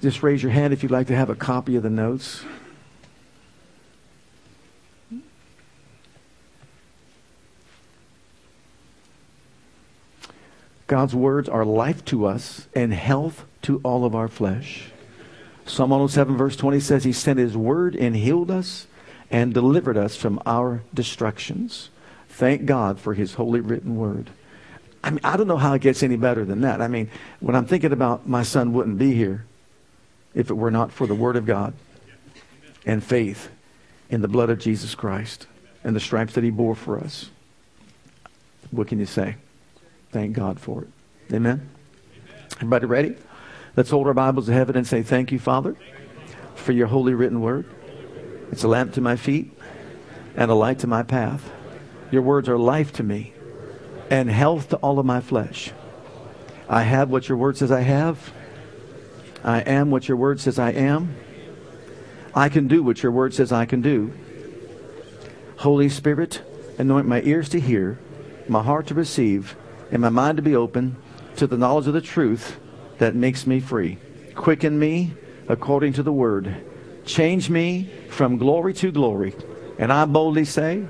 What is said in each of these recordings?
Just raise your hand if you'd like to have a copy of the notes. God's words are life to us and health to all of our flesh. Psalm 107, verse 20 says, He sent His word and healed us and delivered us from our destructions. Thank God for His holy written word. I mean, I don't know how it gets any better than that. I mean, when I'm thinking about my son wouldn't be here, if it were not for the Word of God and faith in the blood of Jesus Christ and the stripes that He bore for us. What can you say? Thank God for it. Amen? Everybody ready? Let's hold our Bibles to heaven and say, Thank you, Father, for your holy written word. It's a lamp to my feet and a light to my path. Your words are life to me and health to all of my flesh. I have what your word says I have I am what your word says I am. I can do what your word says I can do. Holy Spirit, anoint my ears to hear, my heart to receive, and my mind to be open to the knowledge of the truth that makes me free. Quicken me according to the word. Change me from glory to glory. And I boldly say,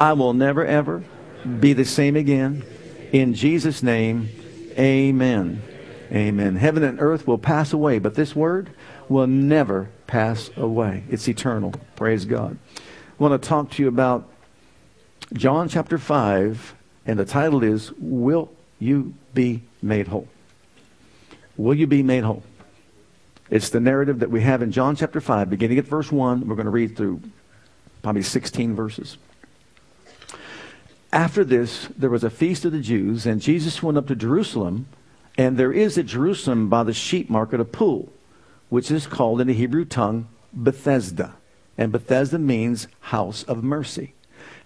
I will never ever be the same again. In Jesus' name, amen. Amen. Heaven and earth will pass away, but this word will never pass away. It's eternal. Praise God. I want to talk to you about John chapter 5, and the title is Will You Be Made Whole? Will you be made whole? It's the narrative that we have in John chapter 5, beginning at verse 1. We're going to read through probably 16 verses. After this, there was a feast of the Jews, and Jesus went up to Jerusalem and there is at Jerusalem by the sheep market a pool, which is called in the Hebrew tongue Bethesda. And Bethesda means house of mercy,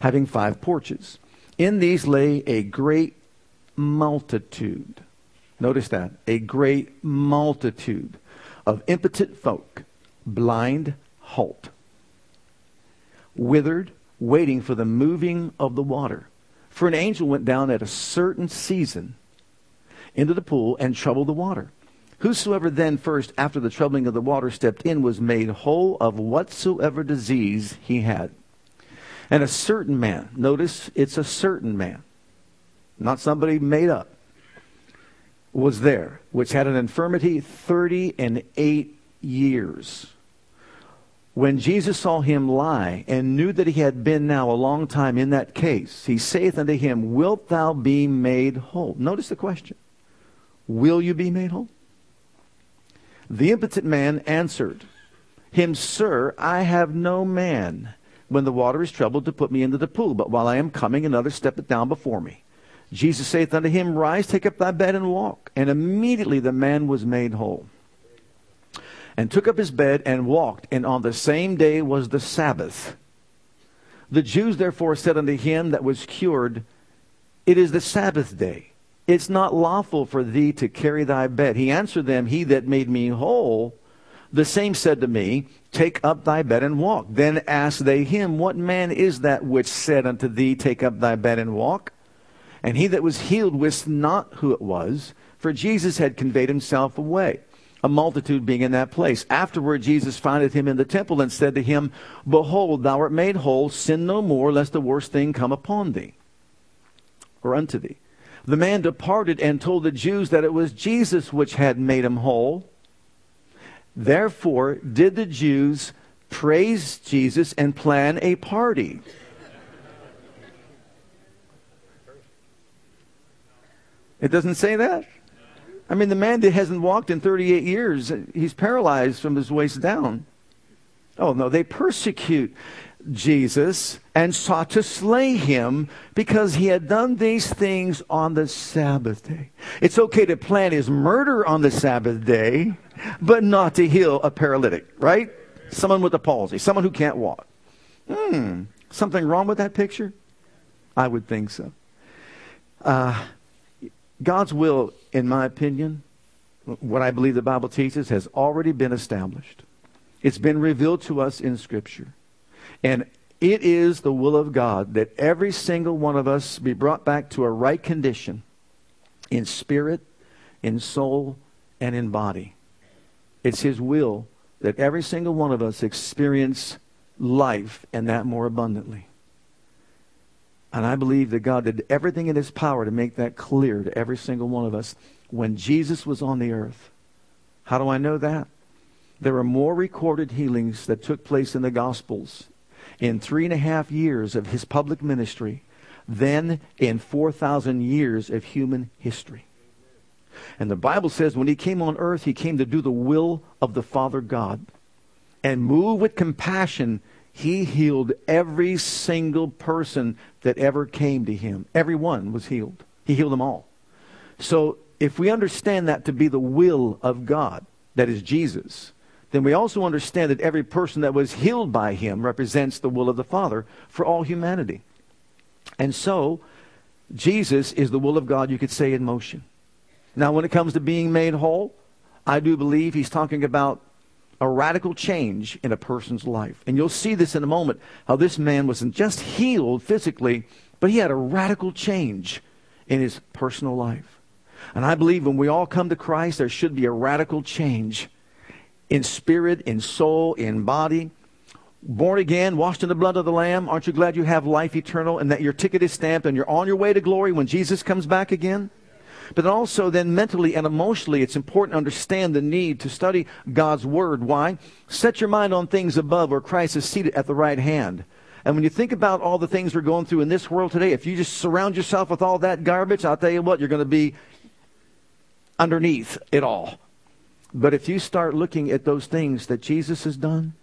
having five porches. In these lay a great multitude. Notice that. A great multitude of impotent folk, blind, halt, withered, waiting for the moving of the water. For an angel went down at a certain season into the pool and troubled the water. Whosoever then first, after the troubling of the water, stepped in was made whole of whatsoever disease he had. And a certain man, notice it's a certain man, not somebody made up, was there, which had an infirmity thirty and eight years. When Jesus saw him lie and knew that he had been now a long time in that case, he saith unto him, Wilt thou be made whole? Notice the question. Will you be made whole? The impotent man answered him, Sir, I have no man when the water is troubled to put me into the pool, but while I am coming, another steppeth down before me. Jesus saith unto him, Rise, take up thy bed, and walk. And immediately the man was made whole, and took up his bed and walked. And on the same day was the Sabbath. The Jews therefore said unto him that was cured, It is the Sabbath day. It's not lawful for thee to carry thy bed. He answered them, He that made me whole, the same said to me, Take up thy bed and walk. Then asked they him, What man is that which said unto thee, Take up thy bed and walk? And he that was healed wist not who it was, for Jesus had conveyed himself away, a multitude being in that place. Afterward Jesus findeth him in the temple and said to him, Behold, thou art made whole, sin no more, lest the worst thing come upon thee, or unto thee. The man departed and told the Jews that it was Jesus which had made him whole. Therefore, did the Jews praise Jesus and plan a party. It doesn't say that. I mean, the man that hasn't walked in 38 years, he's paralyzed from his waist down. Oh, no, they persecute Jesus and sought to slay him because he had done these things on the Sabbath day. It's okay to plan his murder on the Sabbath day, but not to heal a paralytic, right? Someone with a palsy, someone who can't walk. Hmm, something wrong with that picture? I would think so. Uh, God's will, in my opinion, what I believe the Bible teaches, has already been established. It's been revealed to us in Scripture. And it is the will of God that every single one of us be brought back to a right condition in spirit, in soul, and in body. It's His will that every single one of us experience life and that more abundantly. And I believe that God did everything in His power to make that clear to every single one of us when Jesus was on the earth. How do I know that? There are more recorded healings that took place in the Gospels in three and a half years of his public ministry than in 4,000 years of human history. And the Bible says when he came on earth, he came to do the will of the Father God. And move with compassion, he healed every single person that ever came to him. Everyone was healed. He healed them all. So if we understand that to be the will of God, that is Jesus, then we also understand that every person that was healed by him represents the will of the Father for all humanity. And so, Jesus is the will of God, you could say, in motion. Now, when it comes to being made whole, I do believe he's talking about a radical change in a person's life. And you'll see this in a moment how this man wasn't just healed physically, but he had a radical change in his personal life. And I believe when we all come to Christ, there should be a radical change in spirit, in soul, in body. Born again, washed in the blood of the Lamb. Aren't you glad you have life eternal and that your ticket is stamped and you're on your way to glory when Jesus comes back again? But also, then mentally and emotionally, it's important to understand the need to study God's Word. Why? Set your mind on things above where Christ is seated at the right hand. And when you think about all the things we're going through in this world today, if you just surround yourself with all that garbage, I'll tell you what, you're going to be underneath it all. But if you start looking at those things that Jesus has done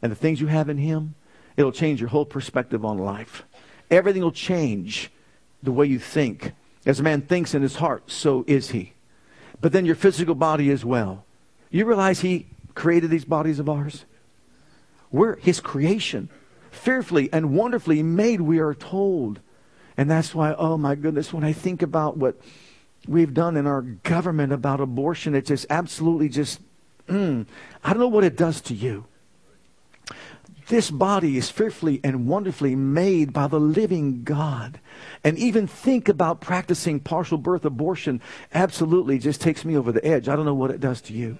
and the things you have in Him, it'll change your whole perspective on life. Everything will change the way you think. As a man thinks in his heart, so is he. But then your physical body as well. You realize He created these bodies of ours? We're His creation. Fearfully and wonderfully made, we are told. And that's why, oh my goodness, when I think about what we've done in our government about abortion. It's just absolutely just, mm, I don't know what it does to you. This body is fearfully and wonderfully made by the living God. And even think about practicing partial birth abortion absolutely just takes me over the edge. I don't know what it does to you.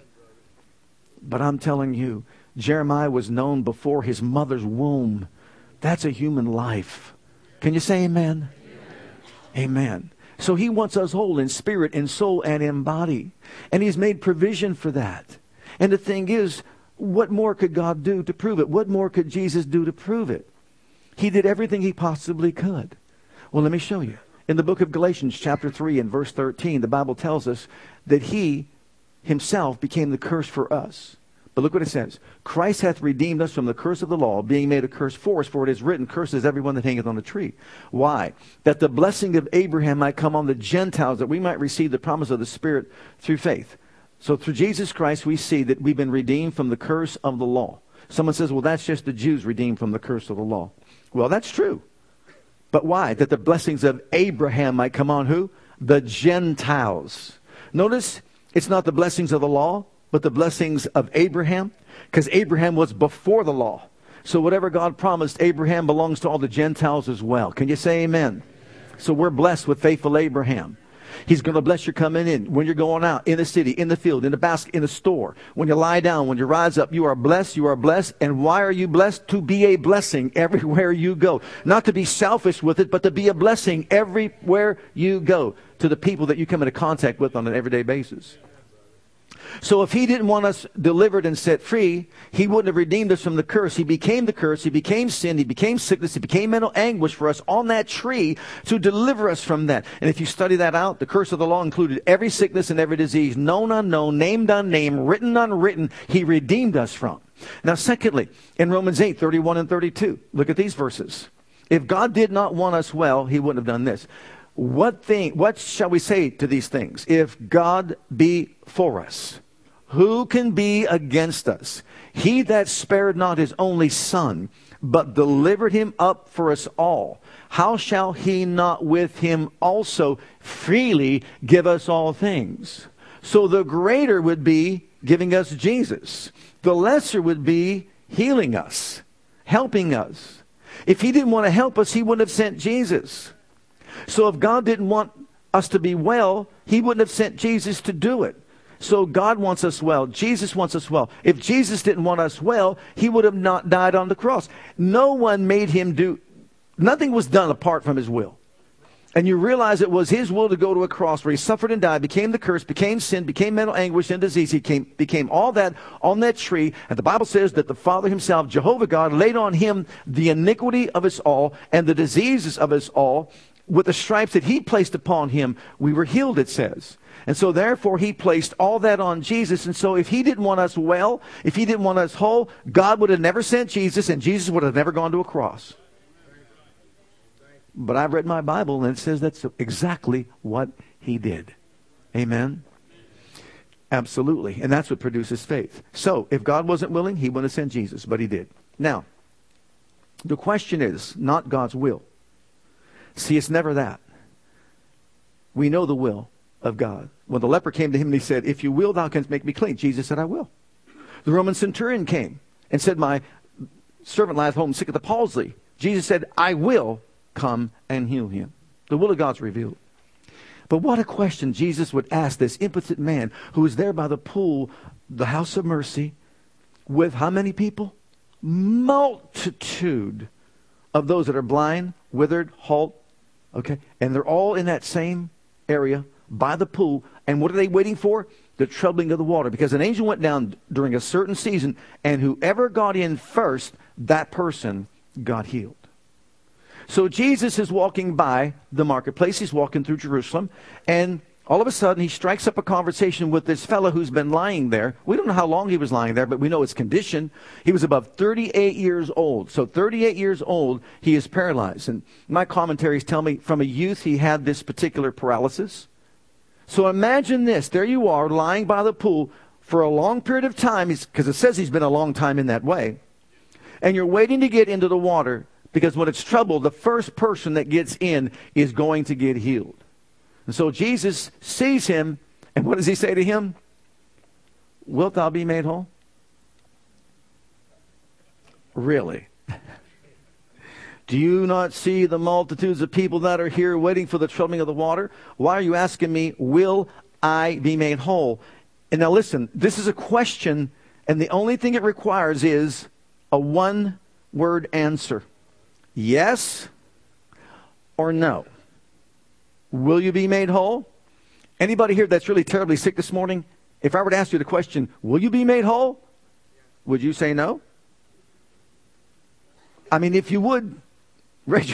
But I'm telling you, Jeremiah was known before his mother's womb. That's a human life. Can you say amen? Amen. amen. So he wants us whole in spirit, in soul, and in body. And he's made provision for that. And the thing is, what more could God do to prove it? What more could Jesus do to prove it? He did everything he possibly could. Well, let me show you. In the book of Galatians, chapter 3, and verse 13, the Bible tells us that he himself became the curse for us but look what it says Christ hath redeemed us from the curse of the law, being made a curse for us, for it is written, Curses everyone that hangeth on the tree. Why? That the blessing of Abraham might come on the Gentiles, that we might receive the promise of the Spirit through faith. So through Jesus Christ, we see that we've been redeemed from the curse of the law. Someone says, well, that's just the Jews redeemed from the curse of the law. Well, that's true. But why? That the blessings of Abraham might come on who? The Gentiles. Notice, it's not the blessings of the law, but the blessings of Abraham, because Abraham was before the law. So whatever God promised Abraham belongs to all the Gentiles as well. Can you say amen? So we're blessed with faithful Abraham. He's going to bless you coming in, when you're going out, in the city, in the field, in the basket, in the store. When you lie down, when you rise up, you are blessed, you are blessed. And why are you blessed? To be a blessing everywhere you go. Not to be selfish with it, but to be a blessing everywhere you go to the people that you come into contact with on an everyday basis. So if he didn't want us delivered and set free, he wouldn't have redeemed us from the curse. He became the curse. He became sin. He became sickness. He became mental anguish for us on that tree to deliver us from that. And if you study that out, the curse of the law included every sickness and every disease, known, unknown, named, unnamed, written, unwritten, he redeemed us from. Now, secondly, in Romans 8, 31 and 32, look at these verses. If God did not want us well, he wouldn't have done this. What thing, what shall we say to these things? If God be for us, who can be against us? He that spared not his only son, but delivered him up for us all, how shall he not with him also freely give us all things? So the greater would be giving us Jesus. The lesser would be healing us, helping us. If he didn't want to help us, he wouldn't have sent Jesus. So if God didn't want us to be well, he wouldn't have sent Jesus to do it. So God wants us well. Jesus wants us well. If Jesus didn't want us well, he would have not died on the cross. No one made him do, nothing was done apart from his will. And you realize it was his will to go to a cross where he suffered and died, became the curse, became sin, became mental anguish and disease. He came, became all that on that tree. And the Bible says that the Father himself, Jehovah God, laid on him the iniquity of us all and the diseases of us all. With the stripes that he placed upon him, we were healed, it says. And so therefore he placed all that on Jesus. And so if he didn't want us well, if he didn't want us whole, God would have never sent Jesus and Jesus would have never gone to a cross. But I've read my Bible and it says that's exactly what he did. Amen. Absolutely. And that's what produces faith. So if God wasn't willing, he wouldn't have sent Jesus, but he did. Now, the question is not God's will. See, it's never that. We know the will of God. When the leper came to him and he said, If you will, thou canst make me clean. Jesus said, I will. The Roman centurion came and said, My servant lieth home sick of the palsy. Jesus said, I will come and heal him. The will of God's revealed. But what a question Jesus would ask this impotent man who was there by the pool, the house of mercy, with how many people? Multitude of those that are blind, withered, halt, okay? And they're all in that same area by the pool. And what are they waiting for? The troubling of the water. Because an angel went down during a certain season, and whoever got in first, that person got healed. So Jesus is walking by the marketplace. He's walking through Jerusalem, and all of a sudden he strikes up a conversation with this fellow who's been lying there. We don't know how long he was lying there, but we know his condition. He was above 38 years old. So 38 years old, he is paralyzed. And my commentaries tell me from a youth he had this particular paralysis. So imagine this. There you are, lying by the pool for a long period of time, because it says he's been a long time in that way. And you're waiting to get into the water, because when it's trouble, the first person that gets in is going to get healed. And so Jesus sees him, and what does he say to him? Wilt thou be made whole? Really? Do you not see the multitudes of people that are here waiting for the troubling of the water? Why are you asking me, will I be made whole? And now listen, this is a question, and the only thing it requires is a one word answer yes or no. Will you be made whole? Anybody here that's really terribly sick this morning, if I were to ask you the question, will you be made whole? Would you say no? I mean, if you would, Raise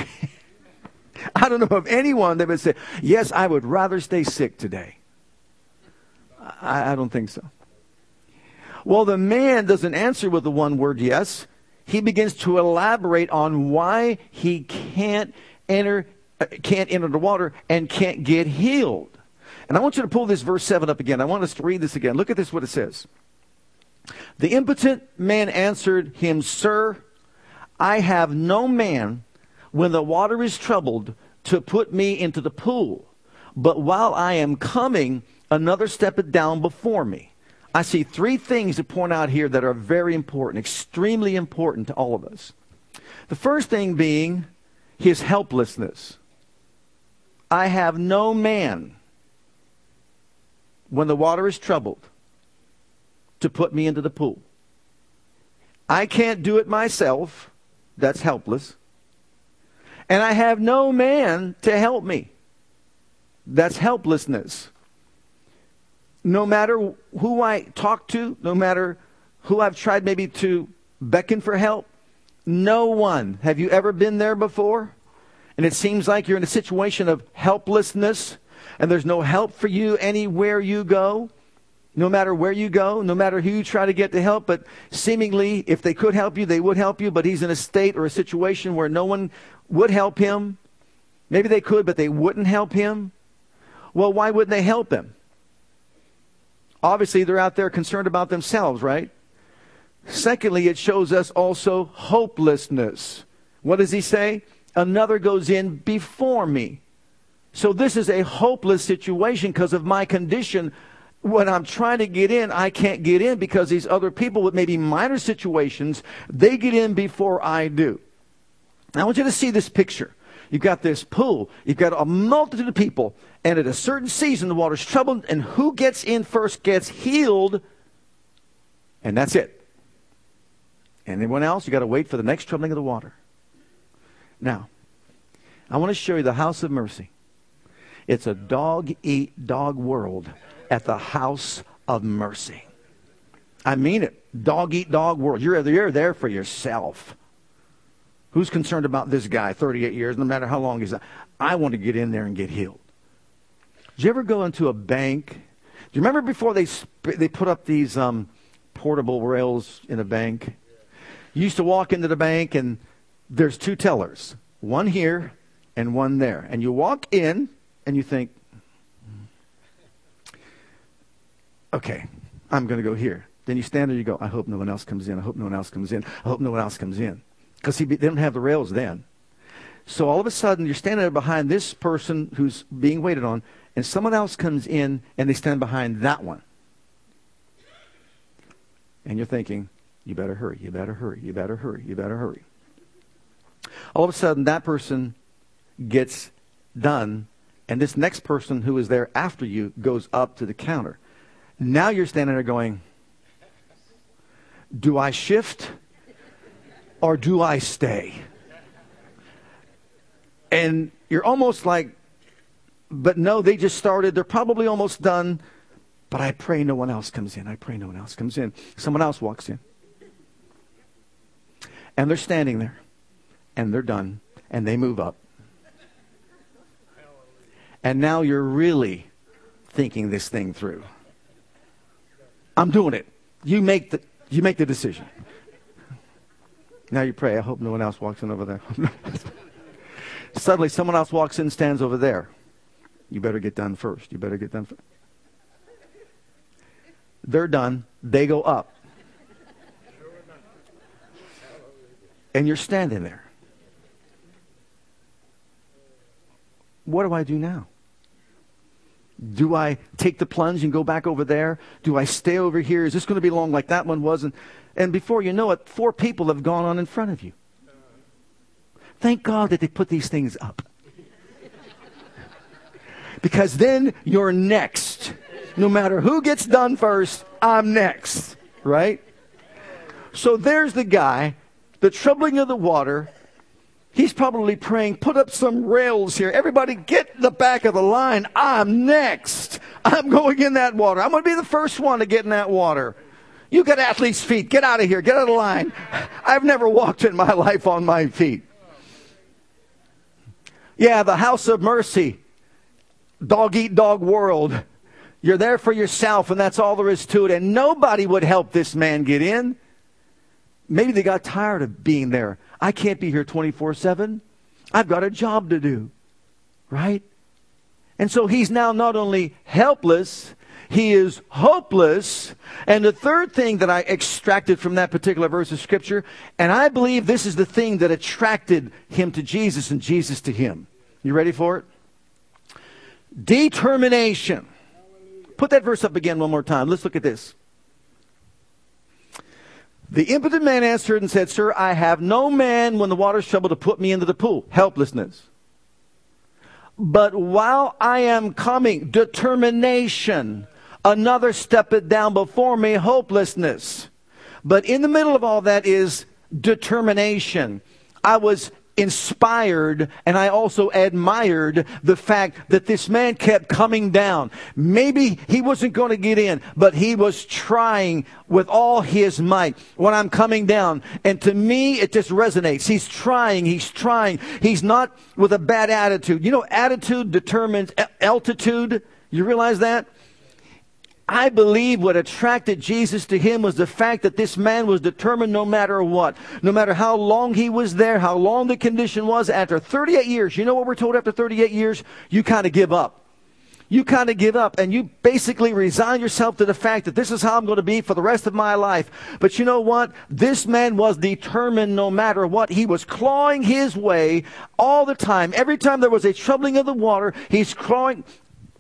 I don't know of anyone that would say, Yes, I would rather stay sick today. I, I don't think so. Well, the man doesn't answer with the one word yes. He begins to elaborate on why he can't enter, can't enter the water and can't get healed. And I want you to pull this verse 7 up again. I want us to read this again. Look at this, what it says. The impotent man answered him, Sir, I have no man when the water is troubled to put me into the pool. But while I am coming, another steppeth down before me. I see three things to point out here that are very important, extremely important to all of us. The first thing being his helplessness. I have no man when the water is troubled to put me into the pool. I can't do it myself. That's helpless and I have no man to help me. That's helplessness. No matter who I talk to, no matter who I've tried maybe to beckon for help, no one. Have you ever been there before? And it seems like you're in a situation of helplessness and there's no help for you anywhere you go no matter where you go, no matter who you try to get to help, but seemingly, if they could help you, they would help you, but he's in a state or a situation where no one would help him. Maybe they could, but they wouldn't help him. Well, why wouldn't they help him? Obviously, they're out there concerned about themselves, right? Secondly, it shows us also hopelessness. What does he say? Another goes in before me. So this is a hopeless situation because of my condition. When I'm trying to get in, I can't get in because these other people with maybe minor situations, they get in before I do. Now, I want you to see this picture. You've got this pool. You've got a multitude of people. And at a certain season, the water's troubled. And who gets in first gets healed. And that's it. Anyone else? you got to wait for the next troubling of the water. Now, I want to show you the house of mercy. It's a dog eat dog world at the house of mercy. I mean it. Dog eat dog world. You're, you're there for yourself. Who's concerned about this guy, 38 years, no matter how long he's I want to get in there and get healed. Did you ever go into a bank? Do you remember before they, they put up these um, portable rails in a bank? You used to walk into the bank and there's two tellers, one here and one there. And you walk in and you think, okay, I'm going to go here. Then you stand there, you go, I hope no one else comes in. I hope no one else comes in. I hope no one else comes in. Because they don't have the rails then. So all of a sudden, you're standing there behind this person who's being waited on, and someone else comes in and they stand behind that one. And you're thinking, you better hurry, you better hurry, you better hurry, you better hurry. All of a sudden, that person gets done, and this next person who is there after you goes up to the counter. Now you're standing there going, Do I shift or do I stay? And you're almost like, But no, they just started. They're probably almost done. But I pray no one else comes in. I pray no one else comes in. Someone else walks in. And they're standing there. And they're done. And they move up. And now you're really thinking this thing through. I'm doing it. You make the, you make the decision. Now you pray, I hope no one else walks in over there. Suddenly, someone else walks in, stands over there. You better get done first. You better get done first. They're done. They go up. and you're standing there. What do I do now? Do I take the plunge and go back over there? Do I stay over here? Is this going to be long like that one was? And, and before you know it, four people have gone on in front of you. Thank God that they put these things up. Because then you're next. No matter who gets done first, I'm next. Right? So there's the guy the troubling of the water, he's probably praying, put up some rails here. Everybody get the back of the line. I'm next. I'm going in that water. I'm going to be the first one to get in that water. You got athlete's feet. Get out of here. Get out of the line. I've never walked in my life on my feet. Yeah, the house of mercy. Dog eat dog world. You're there for yourself, and that's all there is to it. And nobody would help this man get in. Maybe they got tired of being there. I can't be here 24 7. I've got a job to do. Right? And so he's now not only helpless, he is hopeless. And the third thing that I extracted from that particular verse of Scripture, and I believe this is the thing that attracted him to Jesus and Jesus to him. You ready for it? Determination. Put that verse up again one more time. Let's look at this. The impotent man answered and said, Sir, I have no man when the water's troubled to put me into the pool. Helplessness. But while I am coming, determination. Another step it down before me, hopelessness. But in the middle of all that is determination. I was inspired and I also admired the fact that this man kept coming down. Maybe he wasn't going to get in, but he was trying with all his might when I'm coming down. And to me, it just resonates. He's trying, he's trying. He's not with a bad attitude. You know, attitude determines altitude. You realize that? I believe what attracted Jesus to him was the fact that this man was determined no matter what. No matter how long he was there, how long the condition was, after 38 years, you know what we're told after 38 years? You kind of give up. you kind of give up and you basically resign yourself to the fact that this is how I'm going to be for the rest of my life. But you know what? This man was determined no matter what. He was clawing his way all the time. Every time there was a troubling of the water, he's clawing,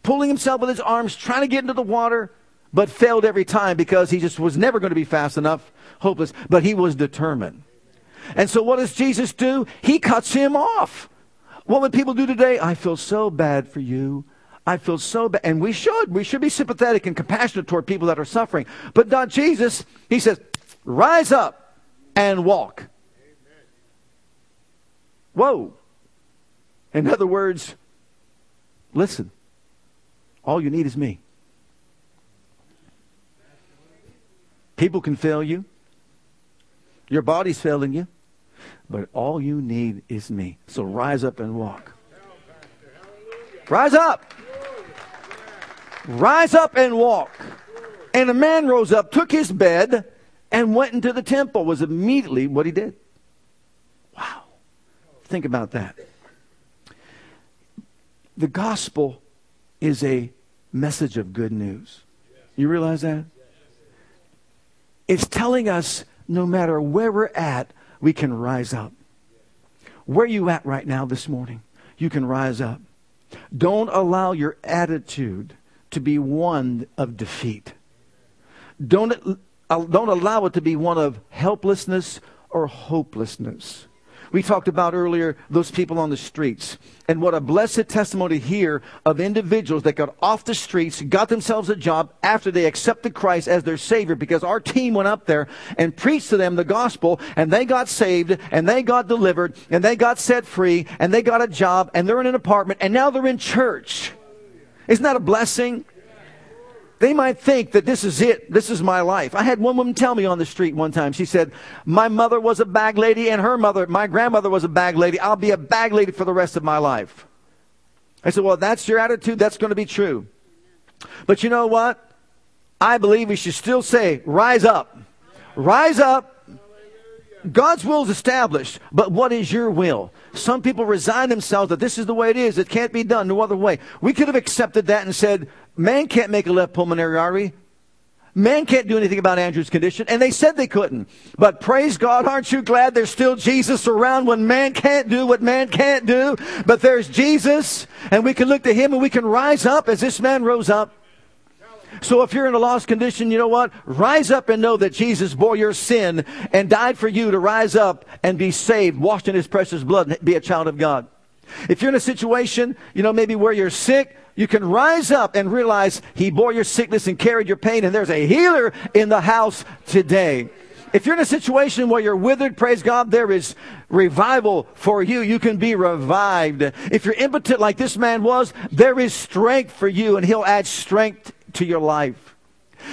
pulling himself with his arms, trying to get into the water, but failed every time because he just was never going to be fast enough, hopeless. But he was determined. And so what does Jesus do? He cuts him off. What would people do today? I feel so bad for you. I feel so bad. And we should. We should be sympathetic and compassionate toward people that are suffering. But not Jesus. He says, rise up and walk. Whoa. In other words, listen. All you need is me. People can fail you. Your body's failing you. But all you need is me. So rise up and walk. Rise up. Rise up and walk. And the man rose up, took his bed, and went into the temple. Was immediately what he did. Wow. Think about that. The gospel is a message of good news. You realize that? It's telling us no matter where we're at, we can rise up. Where you at right now this morning? You can rise up. Don't allow your attitude to be one of defeat. Don't, uh, don't allow it to be one of helplessness or hopelessness. We talked about earlier those people on the streets. And what a blessed testimony here of individuals that got off the streets, got themselves a job after they accepted Christ as their Savior because our team went up there and preached to them the gospel and they got saved and they got delivered and they got set free and they got a job and they're in an apartment and now they're in church. Isn't that a blessing? They might think that this is it. This is my life. I had one woman tell me on the street one time. She said, My mother was a bag lady and her mother, my grandmother was a bag lady. I'll be a bag lady for the rest of my life. I said, Well, that's your attitude. That's going to be true. But you know what? I believe we should still say, Rise up. Rise up. God's will is established, but what is your will? Some people resign themselves that this is the way it is. It can't be done no other way. We could have accepted that and said, Man can't make a left pulmonary artery. Man can't do anything about Andrew's condition, and they said they couldn't. But praise God, aren't you glad there's still Jesus around when man can't do what man can't do? But there's Jesus, and we can look to him and we can rise up as this man rose up. So if you're in a lost condition, you know what? Rise up and know that Jesus bore your sin and died for you to rise up and be saved, washed in his precious blood, and be a child of God. If you're in a situation, you know, maybe where you're sick, you can rise up and realize He bore your sickness and carried your pain, and there's a healer in the house today. If you're in a situation where you're withered, praise God, there is revival for you. You can be revived. If you're impotent like this man was, there is strength for you, and He'll add strength to your life.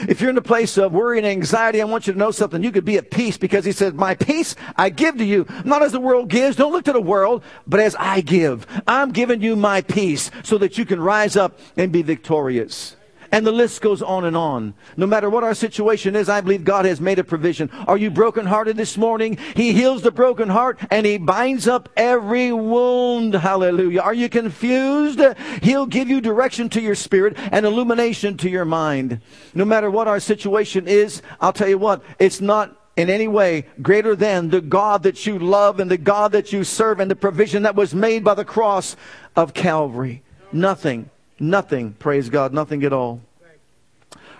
If you're in a place of worry and anxiety, I want you to know something. You could be at peace because he said, My peace I give to you, not as the world gives. Don't look to the world, but as I give. I'm giving you my peace so that you can rise up and be victorious. And the list goes on and on. No matter what our situation is, I believe God has made a provision. Are you brokenhearted this morning? He heals the broken heart and He binds up every wound. Hallelujah. Are you confused? He'll give you direction to your spirit and illumination to your mind. No matter what our situation is, I'll tell you what, it's not in any way greater than the God that you love and the God that you serve and the provision that was made by the cross of Calvary. Nothing Nothing, praise God, nothing at all.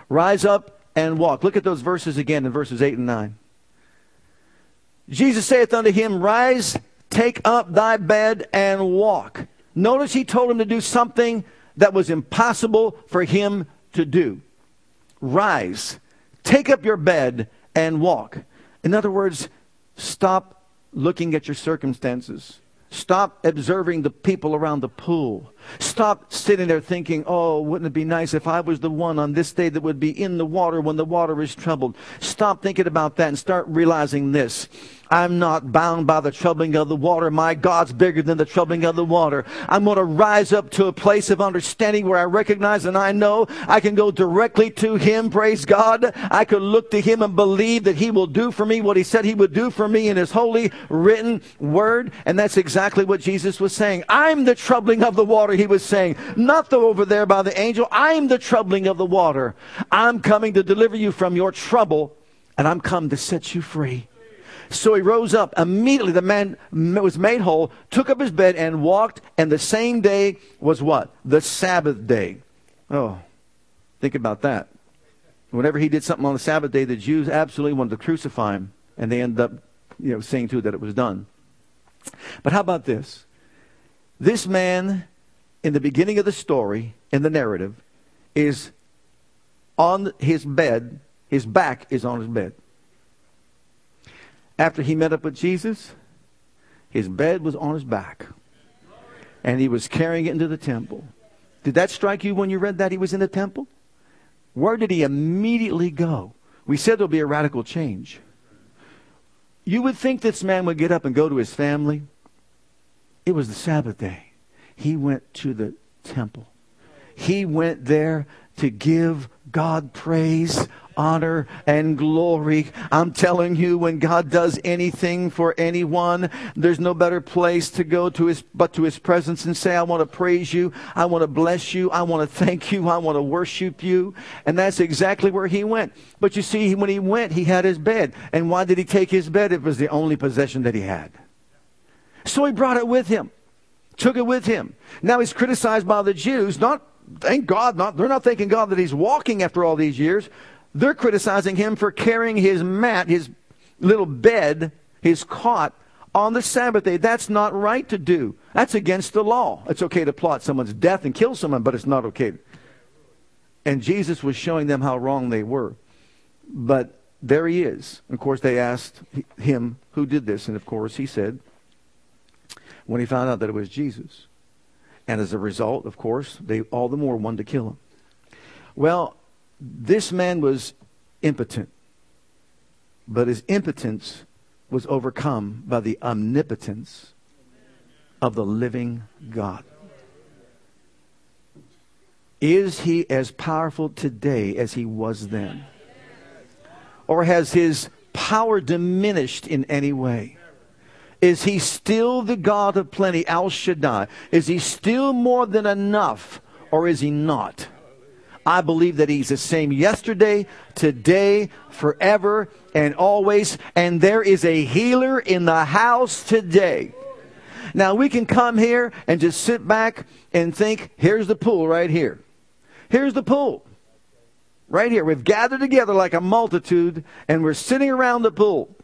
Rise up and walk. Look at those verses again in verses 8 and 9. Jesus saith unto him, Rise, take up thy bed and walk. Notice he told him to do something that was impossible for him to do. Rise, take up your bed and walk. In other words, stop looking at your circumstances. Stop observing the people around the pool. Stop sitting there thinking, oh, wouldn't it be nice if I was the one on this day that would be in the water when the water is troubled. Stop thinking about that and start realizing this. I'm not bound by the troubling of the water. My God's bigger than the troubling of the water. I'm going to rise up to a place of understanding where I recognize and I know I can go directly to Him. Praise God. I could look to Him and believe that He will do for me what He said He would do for me in His holy written word. And that's exactly what Jesus was saying. I'm the troubling of the water water, he was saying, Not though over there by the angel, I am the troubling of the water. I'm coming to deliver you from your trouble, and I'm come to set you free. So he rose up. Immediately the man was made whole, took up his bed, and walked. And the same day was what? The Sabbath day. Oh, think about that. Whenever he did something on the Sabbath day, the Jews absolutely wanted to crucify him. And they ended up you know, saying too that it was done. But how about this? This man, in the beginning of the story, in the narrative, is on his bed. His back is on his bed. After he met up with Jesus, his bed was on his back. And he was carrying it into the temple. Did that strike you when you read that he was in the temple? Where did he immediately go? We said there'll be a radical change. You would think this man would get up and go to his family. It was the Sabbath day. He went to the temple. He went there to give God praise honor and glory. I'm telling you, when God does anything for anyone, there's no better place to go to his, but to his presence and say, I want to praise you. I want to bless you. I want to thank you. I want to worship you. And that's exactly where he went. But you see, when he went, he had his bed. And why did he take his bed? It was the only possession that he had. So he brought it with him. Took it with him. Now he's criticized by the Jews, not thank God, not, they're not thanking God that he's walking after all these years. They're criticizing him for carrying his mat, his little bed, his cot on the Sabbath day. That's not right to do. That's against the law. It's okay to plot someone's death and kill someone, but it's not okay. And Jesus was showing them how wrong they were. But there he is. Of course, they asked him who did this. And of course, he said, when he found out that it was Jesus. And as a result, of course, they all the more wanted to kill him. Well, this man was impotent, but his impotence was overcome by the omnipotence of the living God. Is he as powerful today as he was then? Or has his power diminished in any way? Is he still the God of plenty, El Shaddai? Is he still more than enough, or is he not? I believe that He's the same yesterday, today, forever, and always. And there is a healer in the house today. Now we can come here and just sit back and think, here's the pool right here. Here's the pool. Right here. We've gathered together like a multitude and we're sitting around the pool.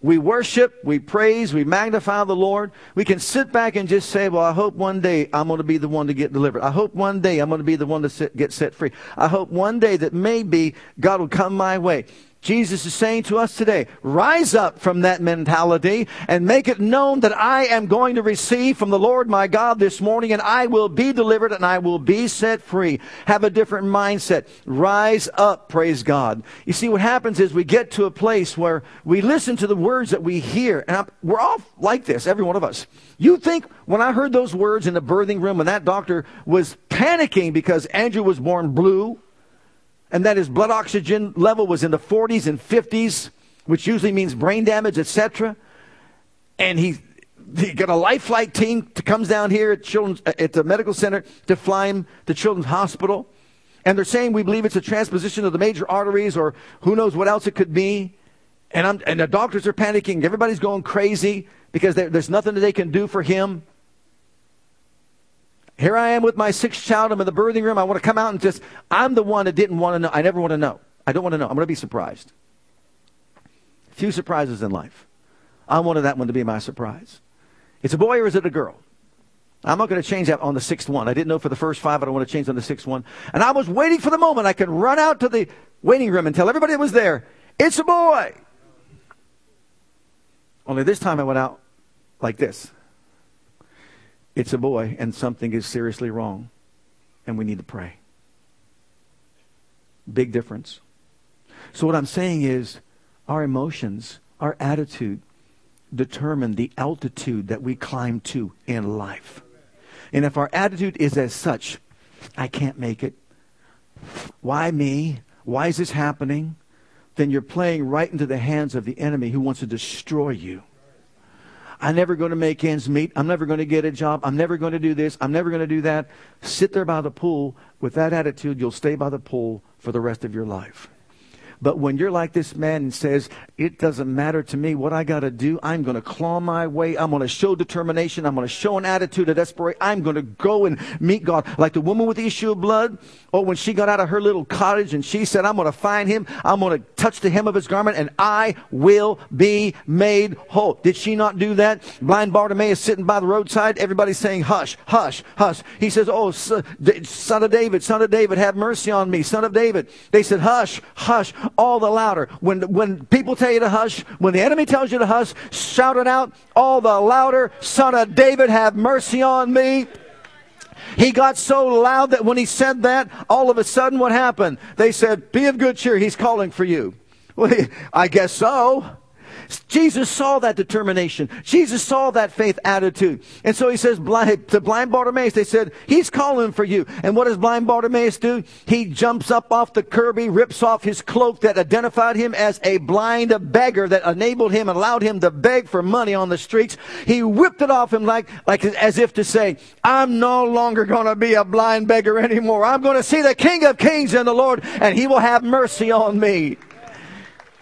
We worship, we praise, we magnify the Lord. We can sit back and just say, Well, I hope one day I'm going to be the one to get delivered. I hope one day I'm going to be the one to sit, get set free. I hope one day that maybe God will come my way. Jesus is saying to us today, rise up from that mentality and make it known that I am going to receive from the Lord my God this morning and I will be delivered and I will be set free. Have a different mindset. Rise up, praise God. You see, what happens is we get to a place where we listen to the words that we hear and I'm, we're all like this, every one of us. You think when I heard those words in the birthing room when that doctor was panicking because Andrew was born blue, and that his blood oxygen level was in the 40s and 50s, which usually means brain damage, etc. And he, he got a life flight team comes down here at children's uh, at the medical center to fly him to Children's Hospital. And they're saying we believe it's a transposition of the major arteries or who knows what else it could be. And, I'm, and the doctors are panicking. Everybody's going crazy because there's nothing that they can do for him. Here I am with my sixth child. I'm in the birthing room. I want to come out and just, I'm the one that didn't want to know. I never want to know. I don't want to know. I'm going to be surprised. Few surprises in life. I wanted that one to be my surprise. It's a boy or is it a girl? I'm not going to change that on the sixth one. I didn't know for the first five. I don't want to change on the sixth one. And I was waiting for the moment I could run out to the waiting room and tell everybody that was there, it's a boy. Only this time I went out like this. It's a boy, and something is seriously wrong, and we need to pray. Big difference. So, what I'm saying is, our emotions, our attitude, determine the altitude that we climb to in life. And if our attitude is as such, I can't make it. Why me? Why is this happening? Then you're playing right into the hands of the enemy who wants to destroy you. I'm never going to make ends meet. I'm never going to get a job. I'm never going to do this. I'm never going to do that. Sit there by the pool. With that attitude, you'll stay by the pool for the rest of your life. But when you're like this man and says, it doesn't matter to me what I got to do, I'm going to claw my way. I'm going to show determination. I'm going to show an attitude of desperation. I'm going to go and meet God. Like the woman with the issue of blood. Oh, when she got out of her little cottage and she said, I'm going to find him. I'm going to touch the hem of his garment and I will be made whole. Did she not do that? Blind Bartimaeus sitting by the roadside. Everybody's saying, hush, hush, hush. He says, oh, son of David, son of David, have mercy on me, son of David. They said, hush, hush all the louder. When, when people tell you to hush, when the enemy tells you to hush, shout it out all the louder. Son of David, have mercy on me. He got so loud that when he said that, all of a sudden what happened? They said, Be of good cheer, he's calling for you. Well, I guess so. Jesus saw that determination. Jesus saw that faith attitude. And so he says blind, to blind Bartimaeus, they said, He's calling for you. And what does blind Bartimaeus do? He jumps up off the curb, he rips off his cloak that identified him as a blind beggar that enabled him, allowed him to beg for money on the streets. He whipped it off him like, like as if to say, I'm no longer going to be a blind beggar anymore. I'm going to see the King of Kings and the Lord, and he will have mercy on me.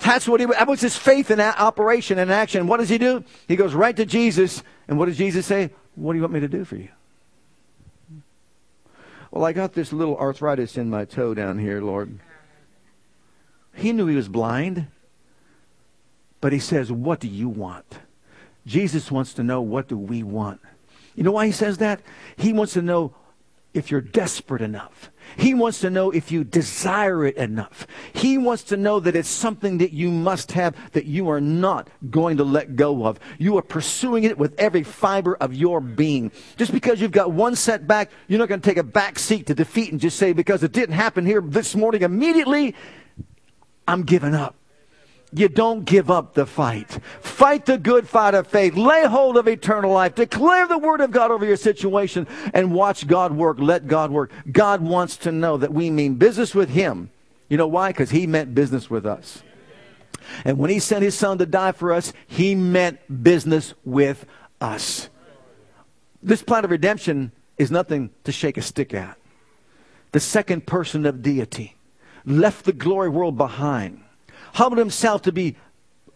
That's what he, that was his faith in that operation and action. What does he do? He goes right to Jesus, and what does Jesus say? What do you want me to do for you? Well, I got this little arthritis in my toe down here, Lord. He knew he was blind, but he says, What do you want? Jesus wants to know, What do we want? You know why he says that? He wants to know if you're desperate enough. He wants to know if you desire it enough. He wants to know that it's something that you must have that you are not going to let go of. You are pursuing it with every fiber of your being. Just because you've got one setback, you're not going to take a back seat to defeat and just say, because it didn't happen here this morning immediately, I'm giving up. You don't give up the fight. Fight the good fight of faith. Lay hold of eternal life. Declare the word of God over your situation and watch God work. Let God work. God wants to know that we mean business with Him. You know why? Because He meant business with us. And when He sent His Son to die for us, He meant business with us. This plan of redemption is nothing to shake a stick at. The second person of deity left the glory world behind humbled himself to be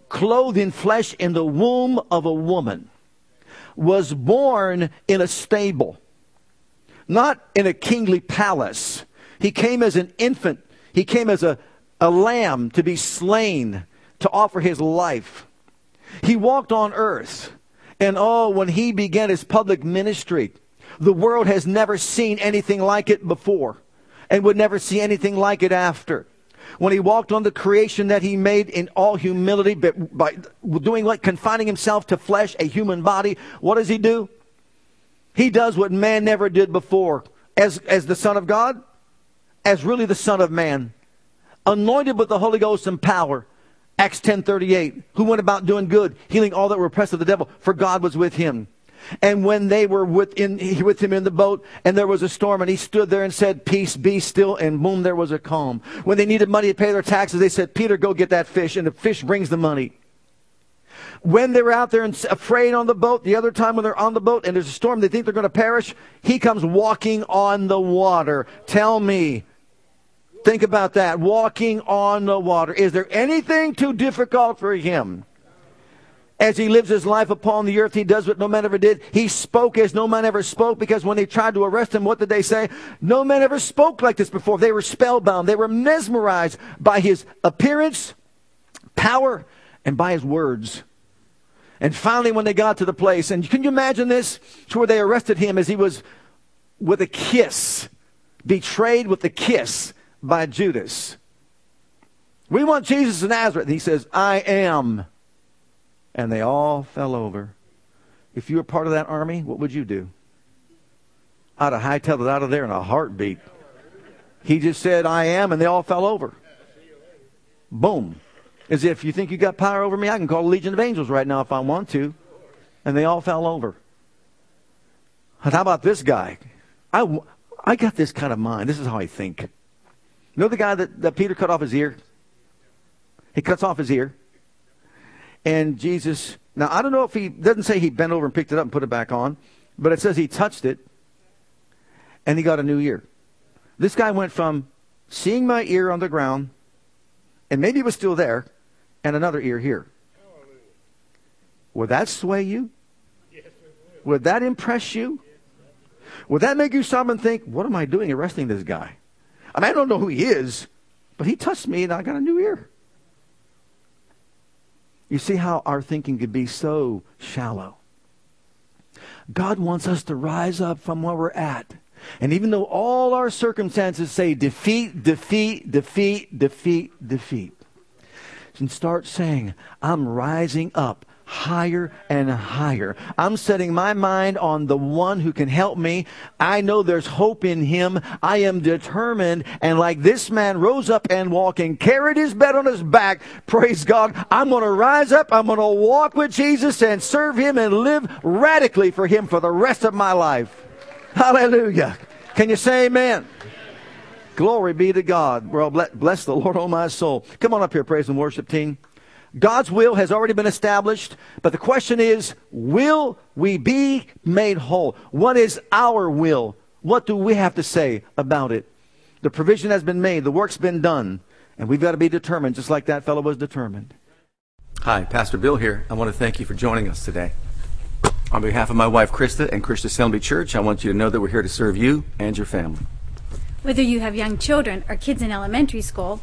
clothed in flesh in the womb of a woman, was born in a stable, not in a kingly palace. He came as an infant, he came as a, a lamb to be slain, to offer his life. He walked on earth, and oh, when he began his public ministry, the world has never seen anything like it before and would never see anything like it after when he walked on the creation that he made in all humility, but by doing what? Confining himself to flesh, a human body. What does he do? He does what man never did before. As, as the Son of God, as really the Son of Man, anointed with the Holy Ghost and power. Acts 10:38, who went about doing good, healing all that were oppressed of the devil, for God was with him. And when they were with, with him in the boat and there was a storm and he stood there and said, peace be still. And boom, there was a calm. When they needed money to pay their taxes, they said, Peter, go get that fish. And the fish brings the money. When they were out there and afraid on the boat, the other time when they're on the boat and there's a storm, they think they're going to perish. He comes walking on the water. Tell me, think about that. Walking on the water. Is there anything too difficult for him? As he lives his life upon the earth, he does what no man ever did. He spoke as no man ever spoke because when they tried to arrest him, what did they say? No man ever spoke like this before. They were spellbound. They were mesmerized by his appearance, power, and by his words. And finally, when they got to the place, and can you imagine this? To where they arrested him as he was with a kiss, betrayed with a kiss by Judas. We want Jesus of Nazareth. And he says, I am and they all fell over. If you were part of that army, what would you do? I'd have hightailed it out of there in a heartbeat. He just said, I am, and they all fell over. Boom. As if you think you got power over me, I can call a legion of angels right now if I want to. And they all fell over. And how about this guy? I, I got this kind of mind. This is how I think. You know the guy that, that Peter cut off his ear? He cuts off his ear. And Jesus Now, I don't know if he doesn't say he bent over and picked it up and put it back on, but it says he touched it and he got a new ear. This guy went from seeing my ear on the ground, and maybe it was still there, and another ear here. Would that sway you? Would that impress you? Would that make you stop and think, what am I doing arresting this guy? I mean, I don't know who he is, but he touched me and I got a new ear. You see how our thinking could be so shallow. God wants us to rise up from where we're at. And even though all our circumstances say defeat, defeat, defeat, defeat, defeat, and start saying, I'm rising up higher and higher. I'm setting my mind on the one who can help me. I know there's hope in him. I am determined. And like this man rose up and walked and carried his bed on his back, praise God, I'm going to rise up. I'm going to walk with Jesus and serve him and live radically for him for the rest of my life. Hallelujah. Can you say amen? Glory be to God. Well, bless the Lord, oh my soul. Come on up here, praise and worship team. God's will has already been established, but the question is, will we be made whole? What is our will? What do we have to say about it? The provision has been made, the work's been done, and we've got to be determined, just like that fellow was determined. Hi, Pastor Bill here. I want to thank you for joining us today. On behalf of my wife Krista and Christian Assembly Church, I want you to know that we're here to serve you and your family. Whether you have young children or kids in elementary school,